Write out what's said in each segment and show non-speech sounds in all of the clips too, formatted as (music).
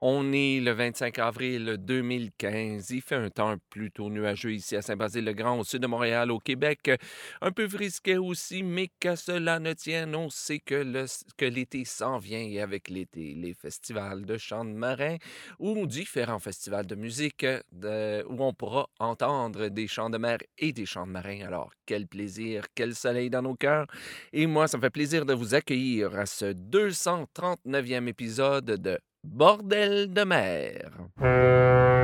On est le 25 avril 2015. Il fait un temps plutôt nuageux ici à Saint-Basile-le-Grand, au sud de Montréal, au Québec. Un peu frisquet aussi, mais qu'à cela ne tienne, on sait que, le- l'été s'en vient et avec l'été, les festivals de chants de marins ou différents festivals de musique euh, où on pourra entendre des chants de mer et des chants de marins. Alors, quel plaisir, quel soleil dans nos cœurs. Et moi, ça me fait plaisir de vous accueillir à ce 239e épisode de Bordel de mer.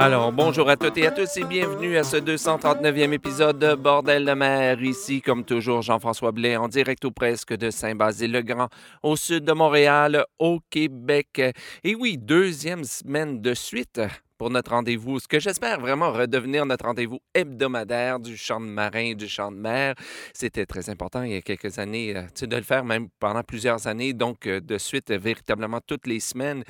Alors, bonjour à toutes et à tous et bienvenue à ce 239e épisode de Bordel de mer. Ici, comme toujours, Jean-François Blais en direct ou presque de Saint-Basile-le-Grand, au sud de Montréal, au Québec. Et oui, deuxième semaine de suite pour notre rendez-vous, ce que j'espère vraiment redevenir notre rendez-vous hebdomadaire du chant de marin, du chant de mer. C'était très important il y a quelques années, euh, tu de le faire même pendant plusieurs années, donc euh, de suite, euh, véritablement toutes les semaines.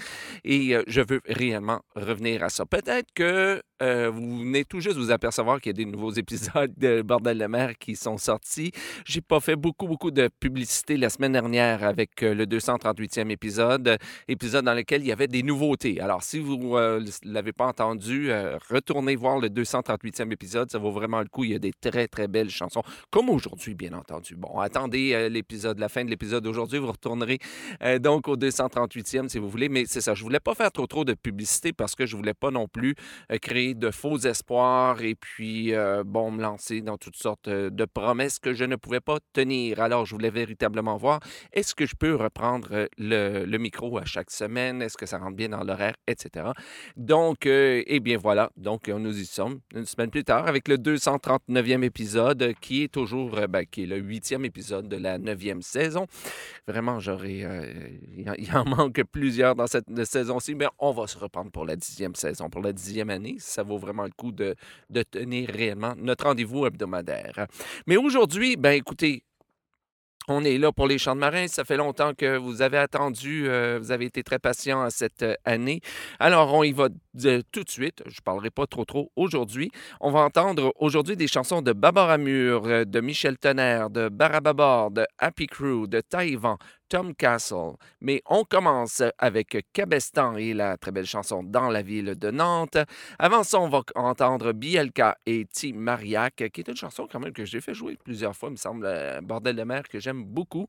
Et euh, je veux réellement revenir à ça. Peut-être que euh, vous venez tout juste vous apercevoir qu'il y a des nouveaux (laughs) épisodes de Bordel de mer qui sont sortis. J'ai pas fait beaucoup, beaucoup de publicité la semaine dernière avec euh, le 238e épisode, euh, épisode dans lequel il y avait des nouveautés. Alors, si vous ne l'avez pas entendu, euh, retournez voir le 238e épisode. Ça vaut vraiment le coup. Il y a des très, très belles chansons, comme aujourd'hui, bien entendu. Bon, attendez euh, l'épisode, la fin de l'épisode d'aujourd'hui. Vous retournerez euh, donc au 238e si vous voulez. Mais c'est ça, je voulais pas faire trop, trop de publicité parce que je voulais pas non plus créer de faux espoirs et puis, bon, me lancer dans toutes sortes de promesses que je ne pouvais pas tenir. Alors, je voulais véritablement voir, est-ce que je peux reprendre le, le micro à chaque semaine? Est-ce que ça rentre bien dans l'horaire, etc. Donc, euh, eh bien voilà, donc nous y sommes une semaine plus tard avec le 239e épisode qui est toujours, euh, ben, qui est le huitième épisode de la neuvième saison. Vraiment, j'aurais, euh, il en- manque plusieurs dans cette saison-ci, mais on va se reprendre pour la dixième saison, pour la dixième année. Ça vaut vraiment le coup de, de tenir réellement notre rendez-vous hebdomadaire. Mais aujourd'hui, ben écoutez, on est là pour les champs de marins. Ça fait longtemps que vous avez attendu, euh, vous avez été très patient cette euh, année. Alors, on y va tout de suite. Je ne parlerai pas trop trop aujourd'hui. On va entendre aujourd'hui des chansons de Babaramur, euh, de Michel Tonnerre, de Barababor, de Happy Crew, de Taïwan, Tom Castle. Mais on commence avec Cabestan et la très belle chanson Dans la ville de Nantes. Avant ça, on va entendre Bielka et T. Mariac, qui est une chanson quand même que j'ai fait jouer plusieurs fois, il me semble, euh, Bordel de mer, que j'aime beaucoup.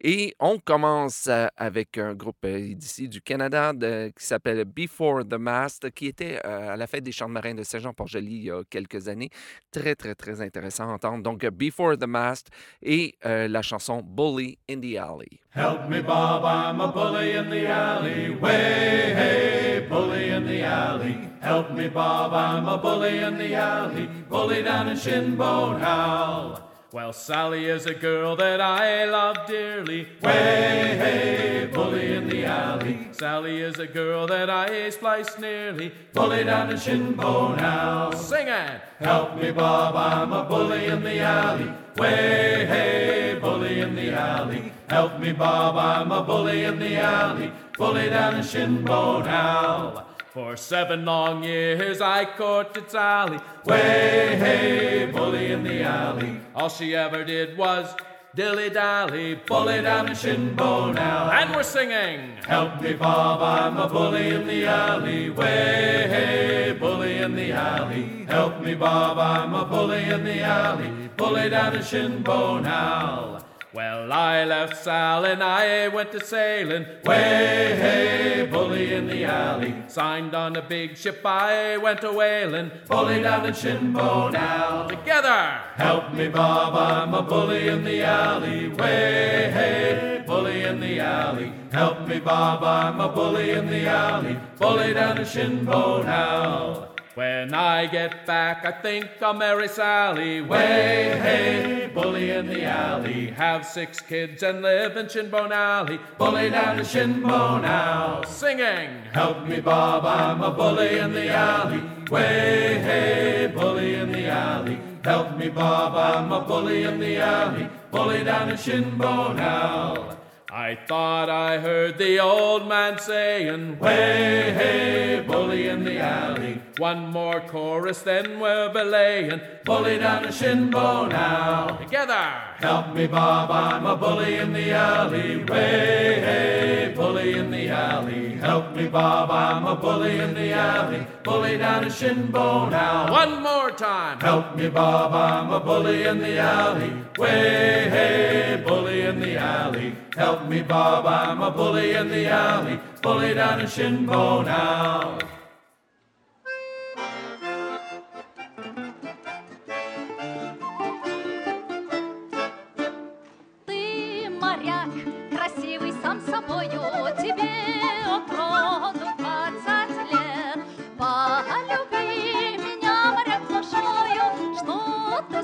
Et on commence euh, avec un groupe euh, d'ici du Canada qui s'appelle Before the Mast, qui était à la fête des champs de marins de Saint-Jean-Port-Joli il y a quelques années. Très, très, très intéressant à entendre. Donc, Before the Mast et la chanson Bully in the Alley. Help me, Bob, I'm a bully in the alley. Way, hey, bully in the alley. Help me, Bob, I'm a bully in the alley. Bully down in Shinbone Hall. Well, Sally is a girl that I love dearly. Way, hey, bully in the alley. Sally is a girl that I splice nearly. Bully down in Shinbone Hall. Sing it! Help me, Bob, I'm a bully in the alley. Way, hey, bully in the alley. Help me, Bob, I'm a bully in the alley. Bully down in Shinbone Hall. For seven long years I courted Sally. Way, hey, bully in the alley. All she ever did was dilly dally, bully down in Shinbone Hall. And we're singing. Help me, Bob, I'm a bully in the alley. Way, hey, bully in the alley. Help me, Bob, I'm a bully in the alley. Bully down in Shinbone Hall. Well, I left Sal and I went to sailing. Way, hey, bully in the alley. Signed on a big ship, I went to whaling. Bully down in Shinbone now. Together! Help me, Bob, I'm a bully in the alley. Way, hey, bully in the alley. Help me, Bob, I'm a bully in the alley. Bully down in Shinbone Hall. When I get back, I think I'll marry Sally. Way, hey, bully in the alley. Have six kids and live in Shinbone Alley. Bully down in Shinbone now. Singing. Help me, Bob, I'm a bully in the alley. Way, hey, bully in the alley. Help me, Bob, I'm a bully in the alley. Bully down in Shinbone Alley. I thought I heard the old man saying, Way, hey, bully in the alley. One more chorus, then we're belaying. Bully down a shinbo now. Together. Help me, Bob, I'm a bully in the alley. Way, hey, bully in the alley. Help me, Bob, I'm a bully in the alley. Bully down a shinbo now. One more time. Help me, Bob, I'm a bully in the alley. Way, hey, bully in the alley. Help me, Bob, I'm a bully in the alley. Bully down a shinbo now.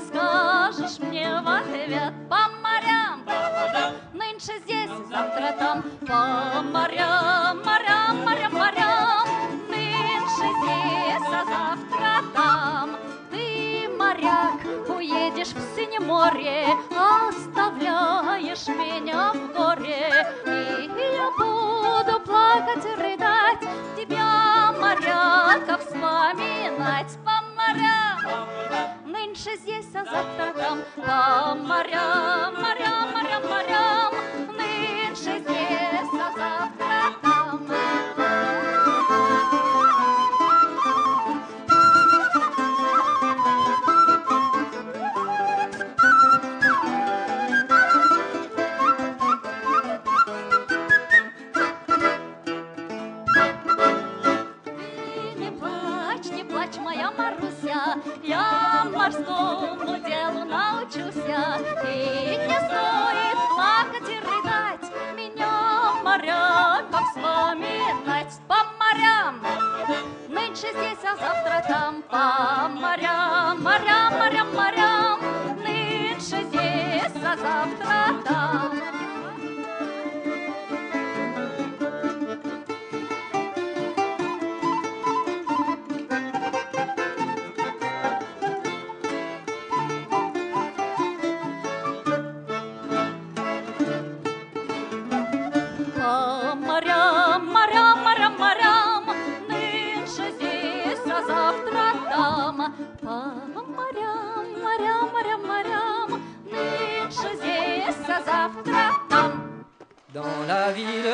Скажешь мне в ответ? По морям, нынче здесь, завтра там, по морям, морям, морям, морям, нынче здесь, а завтра там. Ты, моряк, уедешь в синее море, оставляешь меня в горе, и я буду плакать и рыдать, тебя, моряка, вспоминать здесь, а завтра там, по морям, морям, морям, морям, здесь, а завтра там, по морям, морям, морям, морям. Нынче здесь, а завтра там. завтра там. Dans la ville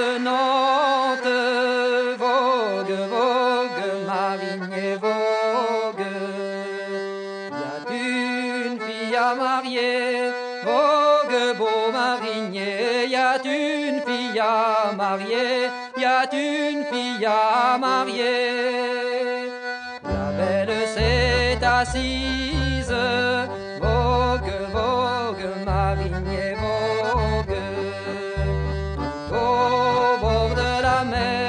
de Nantes, vogue, vogue, marinier vogue. Y a une fille à marier, vogue, beau marinier. Y a une fille à marier, y a une fille à marier. La belle s'est assise, Bord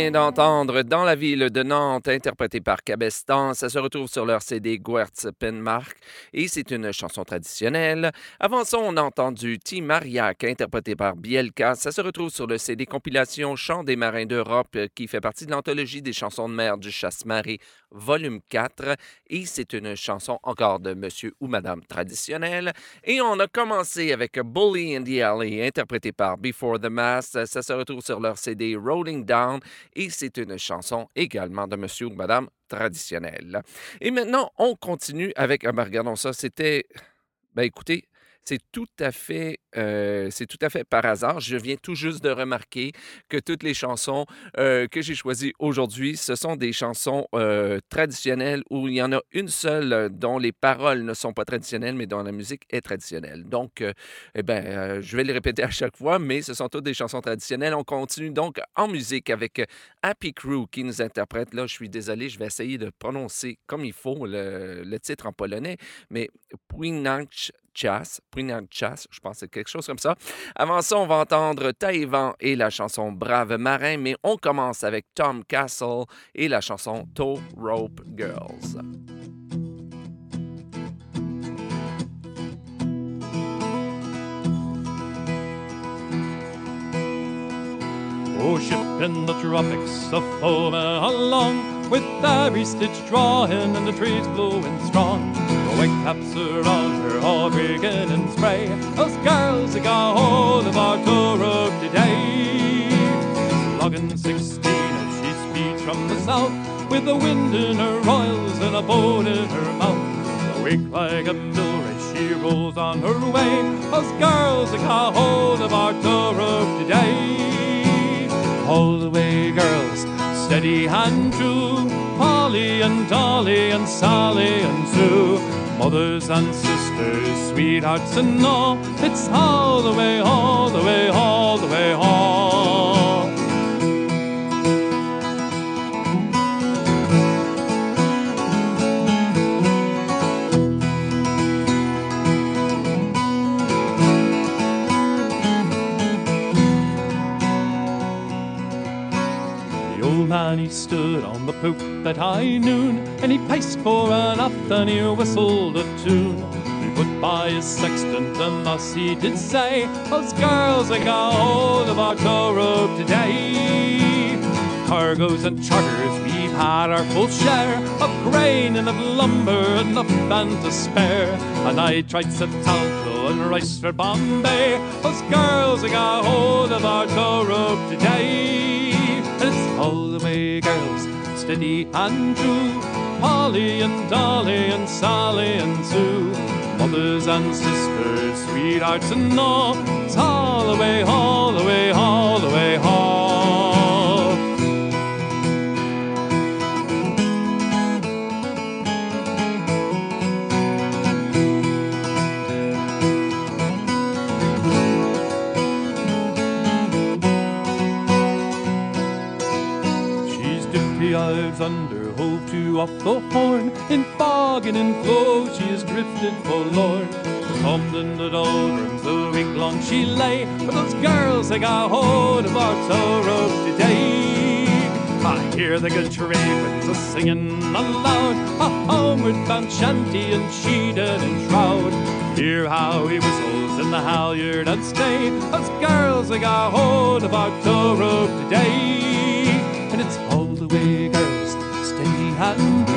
vient d'entendre Dans la ville de Nantes, interprété par Cabestan. Ça se retrouve sur leur CD Guertz Penmark et c'est une chanson traditionnelle. Avant ça, on a entendu T. Mariac, interprété par Bielka. Ça se retrouve sur le CD compilation Chants des marins d'Europe qui fait partie de l'anthologie des chansons de mer du Chasse-Marée, volume 4. Et c'est une chanson encore de Monsieur ou Madame traditionnelle. Et on a commencé avec Bully in the Alley, interprété par Before the Mass. Ça se retrouve sur leur CD Rolling Down et c'est une chanson également de Monsieur ou Madame traditionnelle. Et maintenant, on continue avec. Ah ben, regardons ça, c'était. Ben écoutez, c'est tout à fait, euh, c'est tout à fait par hasard. Je viens tout juste de remarquer que toutes les chansons euh, que j'ai choisies aujourd'hui, ce sont des chansons euh, traditionnelles où il y en a une seule dont les paroles ne sont pas traditionnelles, mais dont la musique est traditionnelle. Donc, eh ben, je vais les répéter à chaque fois, mais ce sont toutes des chansons traditionnelles. On continue donc en musique avec Happy Crew qui nous interprète. Là, je suis désolé, je vais essayer de prononcer comme il faut le, le titre en polonais, mais Pwinach Chas, Chas, je pense que c'est quelque chose comme ça. Avant ça, on va entendre Taïwan et la chanson Brave Marin, mais on commence avec Tom Castle et la chanson Tow Rope Girls. Oh, ship in the tropics, a foaming along, with every stitch drawing and the trees blowing strong. The white caps on her, all breaking in spray. Those girls that got hold of our tow rope today. Logging 16 as she speeds from the south, with the wind in her royals and a boat in her mouth. Awake like a as she rolls on her way. Those girls that got hold of our tow rope today. Hold away, girls, steady and true. Polly and Dolly and Sally and Sue. Mothers and sisters, sweethearts and all. It's all the way, all the way, all the way home. The old man he stood on the poop at high noon, and he paced for an up and he whistled a tune. He put by his sextant, and thus he did say, Us girls, I got hold of our tow rope today. Cargoes and charters, we've had our full share of grain and of lumber, enough and to spare. And I tried to talco and rice for Bombay. Us girls, I got hold of our tow rope today. Way, girls, steady and true. Polly and Dolly and Sally and Sue. Mothers and sisters, sweethearts and all. It's all to off the horn. In fog and in flow, she is drifted forlorn. Thumbed in the doldrums, the week long she lay. But those girls, they got hold of our rope today. I hear the good ravens a singing aloud, a homeward bound shanty and sheeted in shroud. Hear how he whistles in the halyard and stay. Us girls, they got hold of our rope today. And.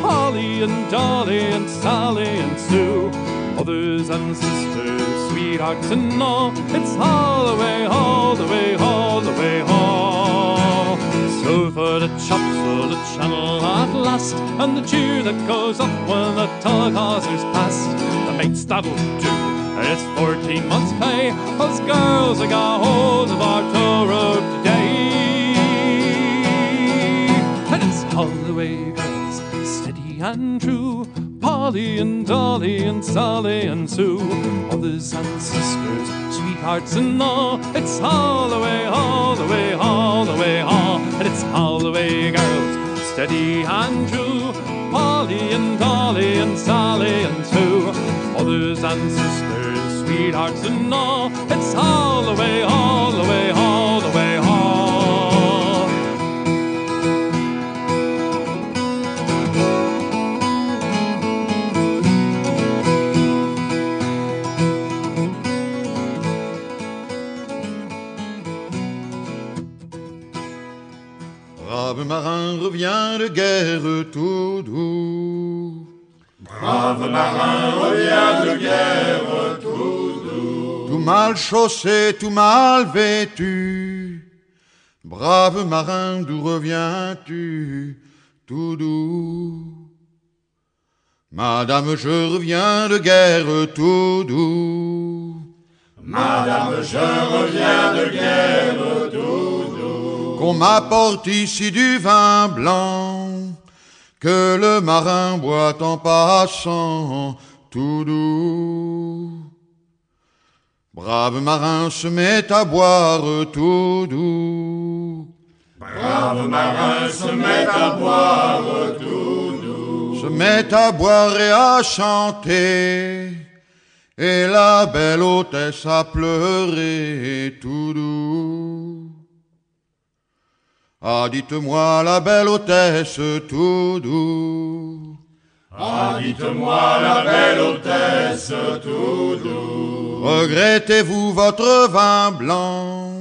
Holly and Dolly and Sally and Sue. Mothers and sisters, sweethearts and all. It's all the way, all the way, all the way, all. So for the chops of the channel at last, and the cheer that goes up when the tug hawsers past. The mates that'll do. It's 14 months' pay. Us girls, I got hold of our tow rope all the way, girls, steady and true. Polly and Dolly and Sally and Sue, mothers and sisters, sweethearts and all. It's all the way, all the way, all the way, all. And it's all the way, girls, steady and true. Polly and Dolly and Sally and Sue, mothers and sisters, sweethearts and all. It's all the way, all the way, all marin revient de guerre tout doux. Brave marin revient de guerre tout doux. Tout mal chaussé, tout mal vêtu. Brave marin, d'où reviens-tu tout doux? Madame, je reviens de guerre tout doux. Madame, je reviens de guerre tout doux. Qu'on m'apporte ici du vin blanc, que le marin boit en passant tout doux. Brave marin se met à boire tout doux. Brave marin se met à boire tout doux. se met à boire et à chanter, et la belle hôtesse à pleurer tout doux. Ah, dites-moi la belle hôtesse tout doux, Ah, dites-moi la belle hôtesse tout doux. regrettez-vous votre vin blanc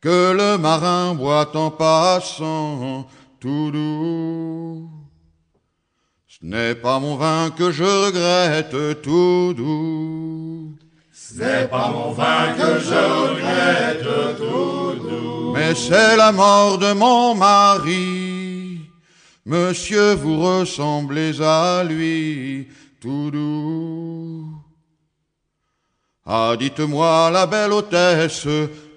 que le marin boit en passant tout doux Ce n'est pas mon vin que je regrette tout doux. C'est pas mon vin que je regrette tout doux. Mais c'est la mort de mon mari. Monsieur, vous ressemblez à lui, tout doux. Ah, dites-moi la belle hôtesse,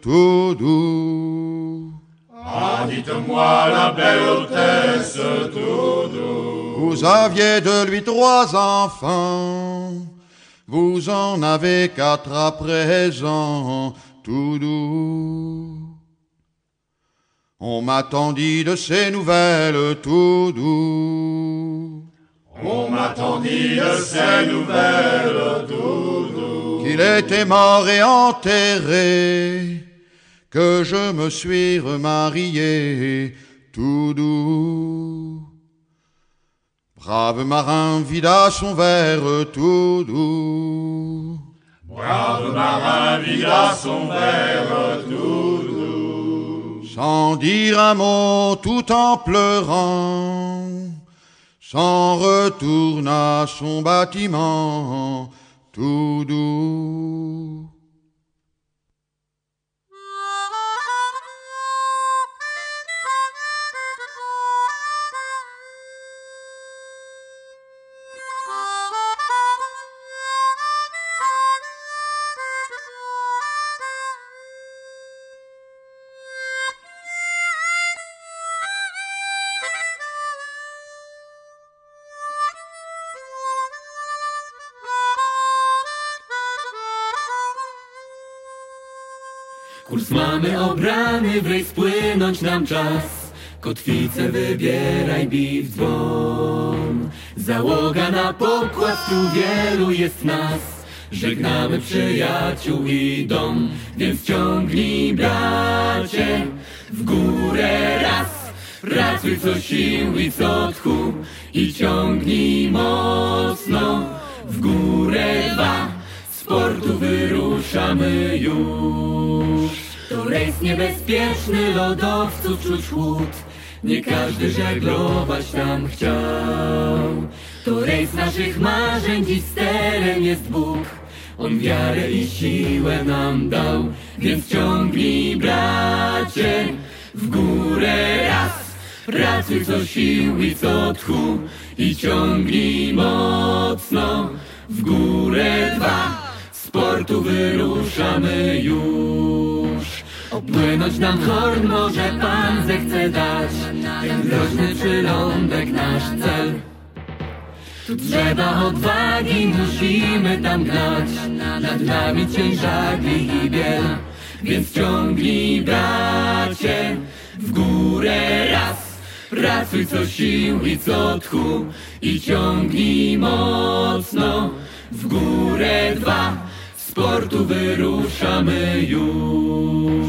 tout doux. Ah, dites-moi la belle hôtesse tout doux. Vous aviez de lui trois enfants. Vous en avez quatre à présent, tout doux. On m'attendit de ces nouvelles, tout doux. On m'attendit de ces nouvelles tout doux. qu'il était mort et enterré, que je me suis remarié tout doux. Brave marin vida son verre tout doux. Brave marin vida son verre tout doux. Sans dire un mot tout en pleurant, s'en retourne à son bâtiment tout doux. Mamy obrany, wej spłynąć nam czas. Kotwicę wybieraj, bij w dzwon. Załoga na pokład, tu wielu jest nas. Żegnamy przyjaciół i dom, więc ciągnij bracie w górę raz. Pracuj co sił i co tchu i ciągnij mocno w górę dwa. Z portu wyruszamy już. To rejs niebezpieczny, lodowców czuć chłód. Nie każdy żeglować tam chciał. To rejs naszych marzeń, dziś sterem jest Bóg. On wiarę i siłę nam dał, więc ciągnij bracie w górę raz. Pracuj co sił i co tchu i ciągnij mocno w górę dwa. Z portu wyruszamy już. Opłynąć nam horn może Pan zechce dać. Ten groźny przylądek nasz cel. Tu trzeba odwagi, musimy tam gnać. Nad nami cień żagli i biel. Więc ciągnij bracie w górę raz. Pracuj co sił i co tchu. I ciągnij mocno w górę dwa Z portu wyruszamy już.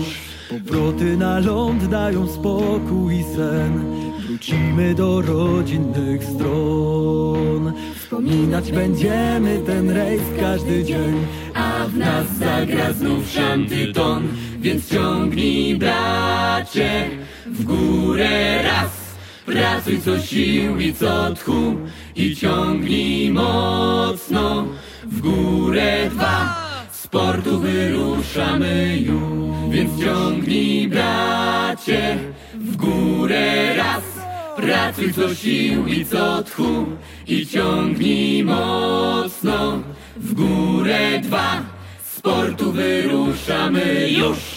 Powroty na ląd dają spokój i sen. Wrócimy do rodzinnych stron. Wspominać będziemy ten rejs każdy dzień. A w nas zagra znów szantyton. Więc ciągnij bracie w górę raz. Pracuj co sił i co tchu. I ciągnij mocno w górę dwa Z wyruszamy już. Więc ciągnij bracie w górę raz. Pracuj co sił i co tchu I ciągnij mocno. W górę dwa. Z wyruszamy już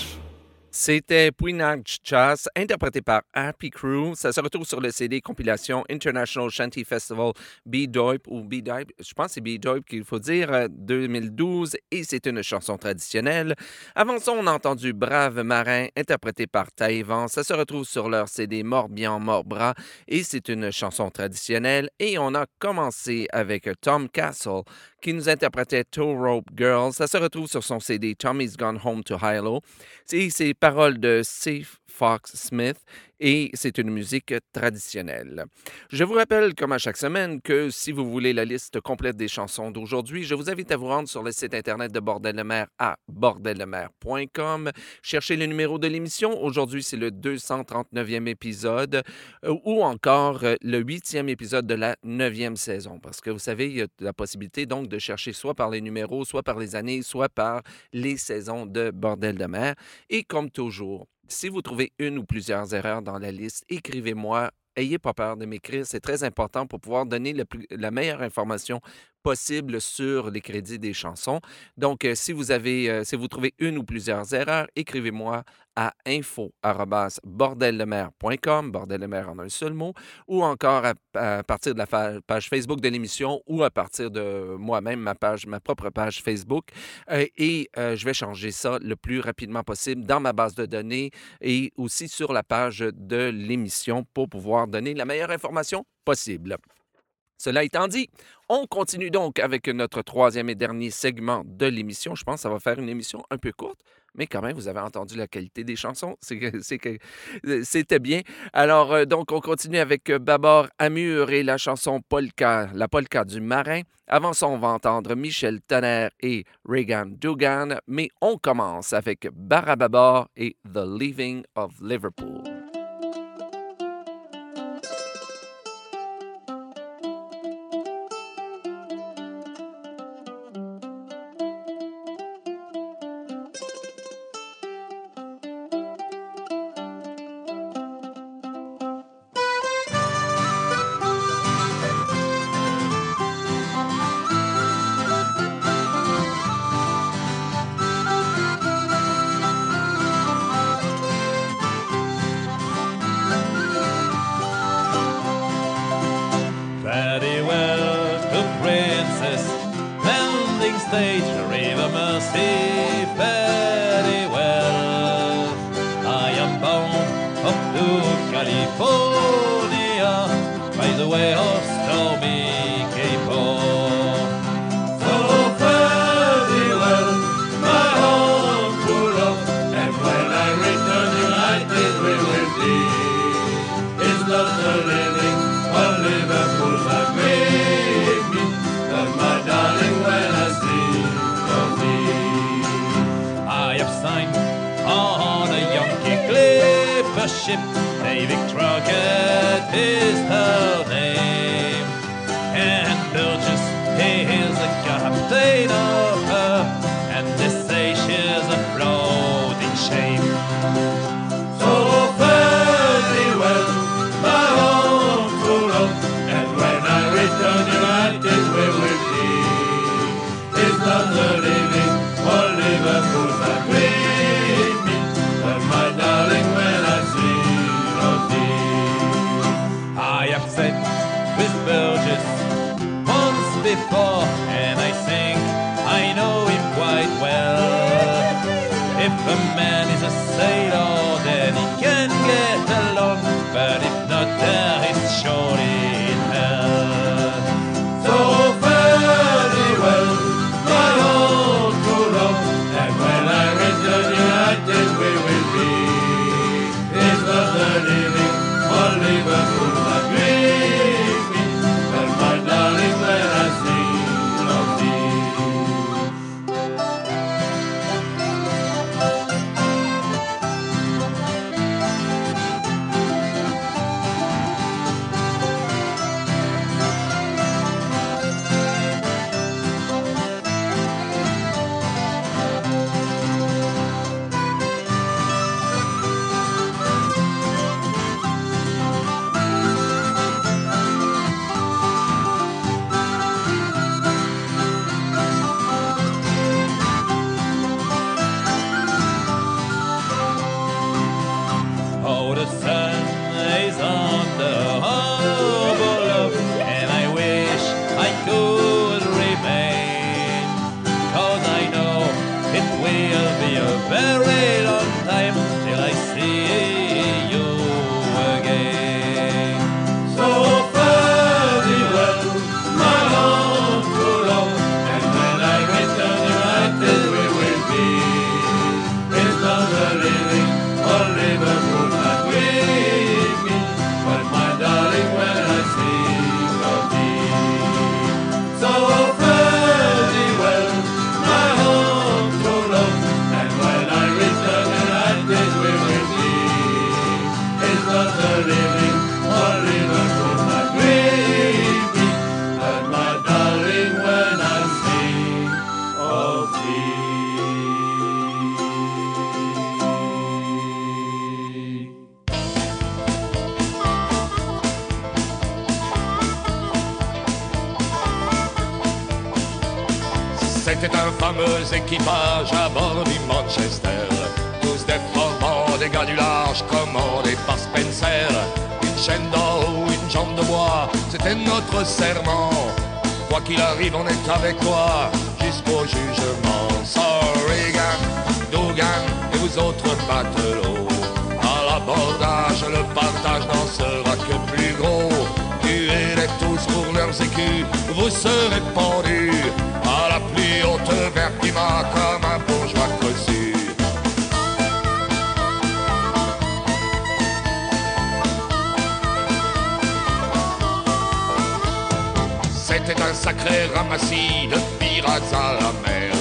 C'était Pouinage Chas, interprété par Happy Crew. Ça se retrouve sur le CD compilation International Shanty Festival B-Doip ou B-Doip, je pense que c'est B-Doip qu'il faut dire, euh, 2012, et c'est une chanson traditionnelle. Avant ça, on a entendu Brave Marin, interprété par Taïwan. Ça se retrouve sur leur CD Morbihan, Morbras, et c'est une chanson traditionnelle. Et on a commencé avec Tom Castle, qui nous interprétait Toe Rope Girl. Ça se retrouve sur son CD Tommy's Gone Home to Hilo. C'est ces paroles de C. Fox Smith et c'est une musique traditionnelle. Je vous rappelle, comme à chaque semaine, que si vous voulez la liste complète des chansons d'aujourd'hui, je vous invite à vous rendre sur le site internet de Bordel le Maire à bordellemer.com. Cherchez le numéro de l'émission. Aujourd'hui, c'est le 239e épisode euh, ou encore euh, le 8e épisode de la 9e saison. Parce que vous savez, il y a la possibilité donc de chercher soit par les numéros, soit par les années, soit par les saisons de Bordel de Mer. Et comme toujours, si vous trouvez une ou plusieurs erreurs dans la liste, écrivez-moi. Ayez pas peur de m'écrire, c'est très important pour pouvoir donner la meilleure information possible sur les crédits des chansons. Donc, euh, si vous avez, euh, si vous trouvez une ou plusieurs erreurs, écrivez-moi à info@bordellemer.com, bordel de mer en un seul mot, ou encore à, partir de la page Facebook de l'émission ou à partir de moi-même, ma page, ma propre page Facebook. Euh, et je vais changer ça le plus rapidement possible dans ma base de données et aussi sur la page de l'émission pour pouvoir donner la meilleure information possible. Cela étant dit, on continue donc avec notre troisième et dernier segment de l'émission. Je pense que ça va faire une émission un peu courte, mais quand même, vous avez entendu la qualité des chansons. Euh, c'était bien. Alors, euh, donc, on continue avec euh, Babor Amur et la chanson Polka, la polka du marin. Avant ça, on va entendre Michel Tonnerre et Reagan Dugan, mais on commence avec Barababor et The Leaving of Liverpool. équipage à bord du Manchester. Tous des formants, des gars du large, commandés par Spencer. Une chaîne d'or ou une jambe de bois, c'était notre serment. Quoi qu'il arrive, on est avec toi jusqu'au jugement. Sorry, Sorrigan, Dougan et vous autres matelots. À l'abordage, le partage n'en sera que plus gros. Tuez-les tous pour leurs écus, vous serez pendus plus haute vertima comme un bourgeois cossu. C'était un sacré ramassis de pirates à la mer,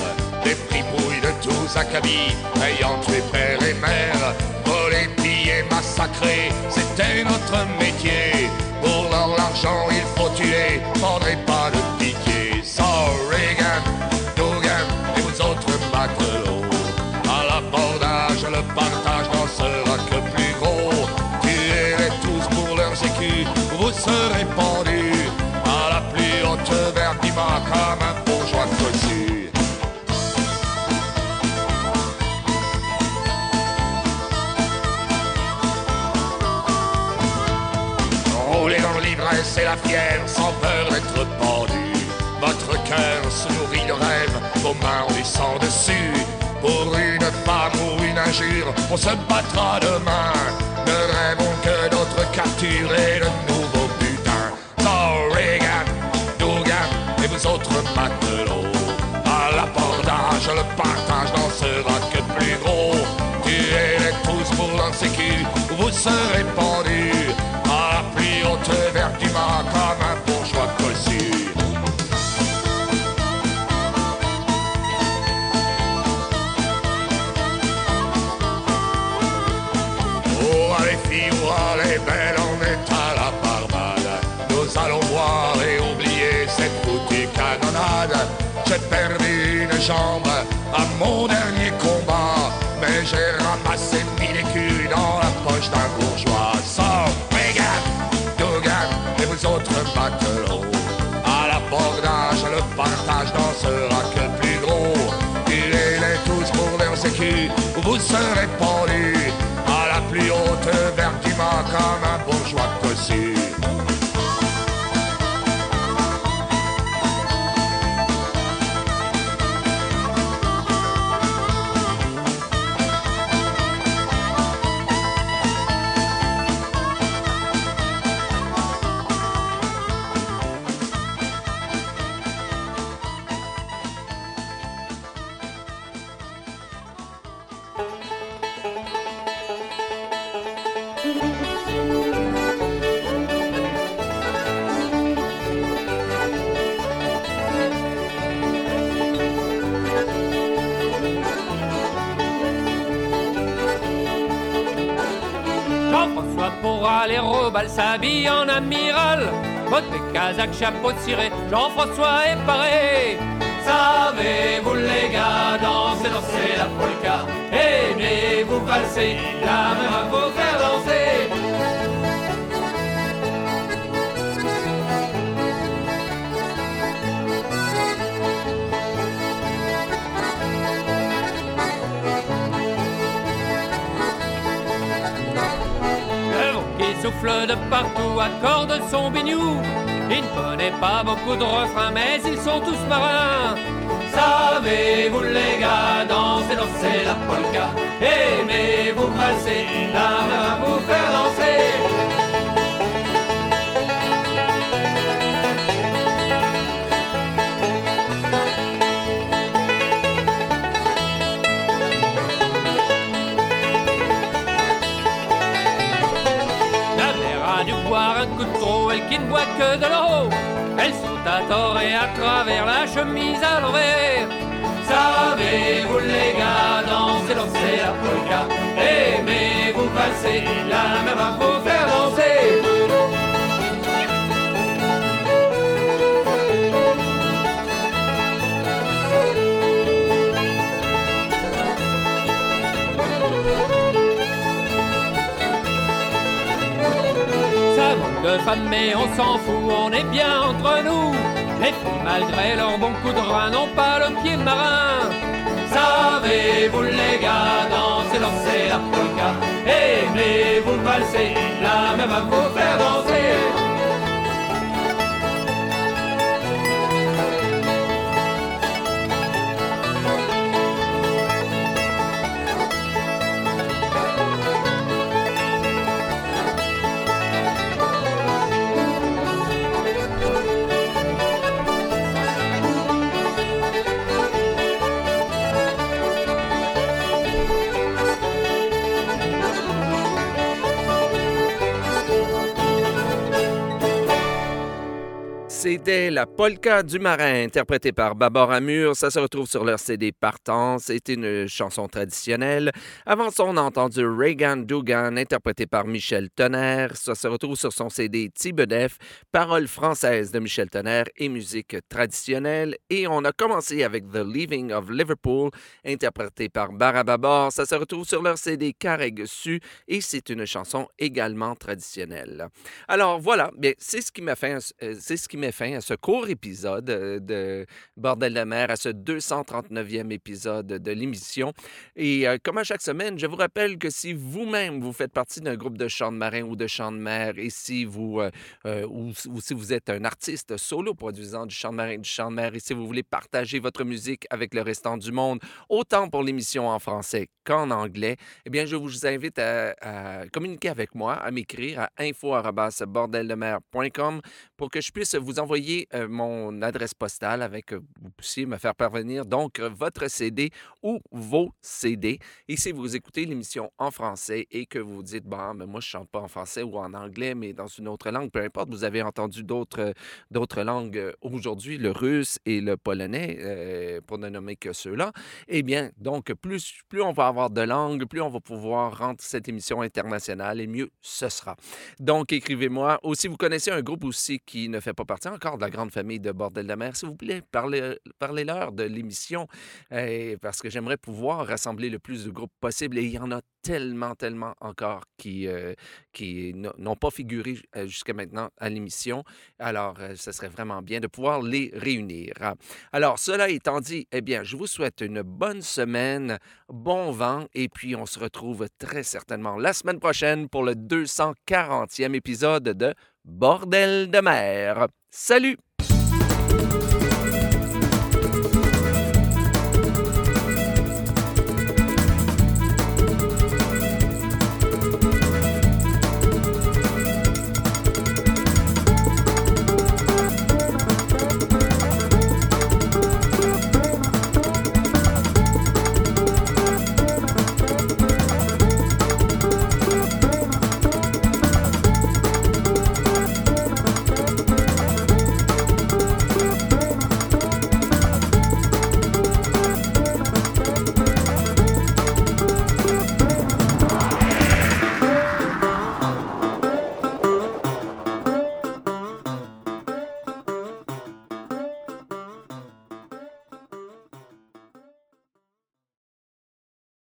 des fripouilles de tous acabits, ayant tué père et mère, volé, pillé, massacré, c'était notre métier. Pour leur l'argent, il faut tuer, prendrez pas de Reagan, Dugan et vous autres matelots, à l'abordage, le partage n'en sera que plus gros. Tuez-les tous pour leurs écus, vous serez pendus à la plus haute vertima comme un bourgeois cossu. Et la fièvre sans peur. Votre cœur se nourrit de rêves, vos mains du sang dessus. Pour une femme ou une injure, on se battra demain. Ne rêvons que d'autres captures et de nouveaux butins. So Reagan, Dugan et vous autres matelots. À l'abordage, le partage n'en sera que plus gros. Tuez-les tous pour leur sécu, vous serez pendus à mon dernier combat, mais j'ai ramassé mille écus dans la poche d'un bourgeois. Sans Reagan, Dugan et vous autres matelots. À l'abordage, le partage n'en sera que plus gros. Tuez-les tous pour leurs écus, vous serez pendus à la plus haute vertima comme un bourgeois cossu. S'habille en amiral. Bottes et casaque, chapeau ciré, Jean-François est paré. Savez-vous les gars, danser, danser la polka? Aimez-vous valser, la même à vous faire danser souffle de partout accorde son bignou. Il ne connaît pas beaucoup de refrains, mais ils sont tous marins. Savez-vous les gars, danser, danser la polka? Aimez-vous passer, la main vous faire danser? De l'eau. Elle saute à tort et à travers la chemise à l'envers. Savez-vous les gars, danser, danser la polka? Aimez-vous passer, la même à vous faire danser de femmes, mais on s'en fout, on est bien entre nous. Les filles, malgré leur bon coup de rein, n'ont pas le pied marin. Savez-vous les gars, danser, danser la polka? Aimez-vous valser, la même à vous faire danser? C'était la polka du marin, interprétée par Babor Amur. Ça se retrouve sur leur CD Partant. C'était une chanson traditionnelle. Avant ça, on a entendu Reagan Dugan, interprété par Michel Tonnerre. Ça se retrouve sur son CD Tibedef, paroles françaises de Michel Tonnerre et musique traditionnelle. Et on a commencé avec The Leaving of Liverpool, interprété par Barababor. Ça se retrouve sur leur CD Su et c'est une chanson également traditionnelle. Alors voilà, bien, c'est ce qui m'a fait, euh, c'est ce qui met à ce court épisode euh, de Bordel de mer, à ce 239e épisode de l'émission. Et euh, comme à chaque semaine, je vous rappelle que si vous-même vous faites partie d'un groupe de chants de marin ou de chants de mer, et si vous ou, ou, si vous êtes un artiste solo produisant du chant de marin, du chant de mer, et si vous voulez partager votre musique avec le restant du monde, autant pour l'émission en français qu'en anglais, eh bien, je vous invite à, à communiquer avec moi, à m'écrire à info@bordeldemer.com pour que je puisse vous envoyer euh, mon adresse postale avec, euh, vous puissiez me faire parvenir donc euh, votre CD ou vos CD. Et si vous écoutez l'émission en français et que vous dites, bon, mais moi je chante pas en français ou en anglais, mais dans une autre langue, peu importe, vous avez entendu d'autres, d'autres langues aujourd'hui, le russe et le polonais, pour ne nommer que ceux-là, eh bien, donc, plus, plus on va avoir de langues, plus on va pouvoir rendre cette émission internationale et mieux ce sera. Donc, écrivez-moi. Aussi, vous connaissez un groupe aussi qui ne fait pas partie encore de la grande famille de Bordel de mer, s'il vous plaît, parlez, parlez-leur de l'émission eh, parce que j'aimerais pouvoir rassembler le plus de groupes possible et il y en a tellement, tellement encore qui, euh, qui n'ont pas figuré euh, jusqu'à maintenant à l'émission. Alors, euh, ce serait vraiment bien de pouvoir les réunir. Alors, cela étant dit, eh bien, je vous souhaite une bonne semaine, bon vent, et puis on se retrouve très certainement la semaine prochaine pour le 240e épisode de Bordel de mer. Salut!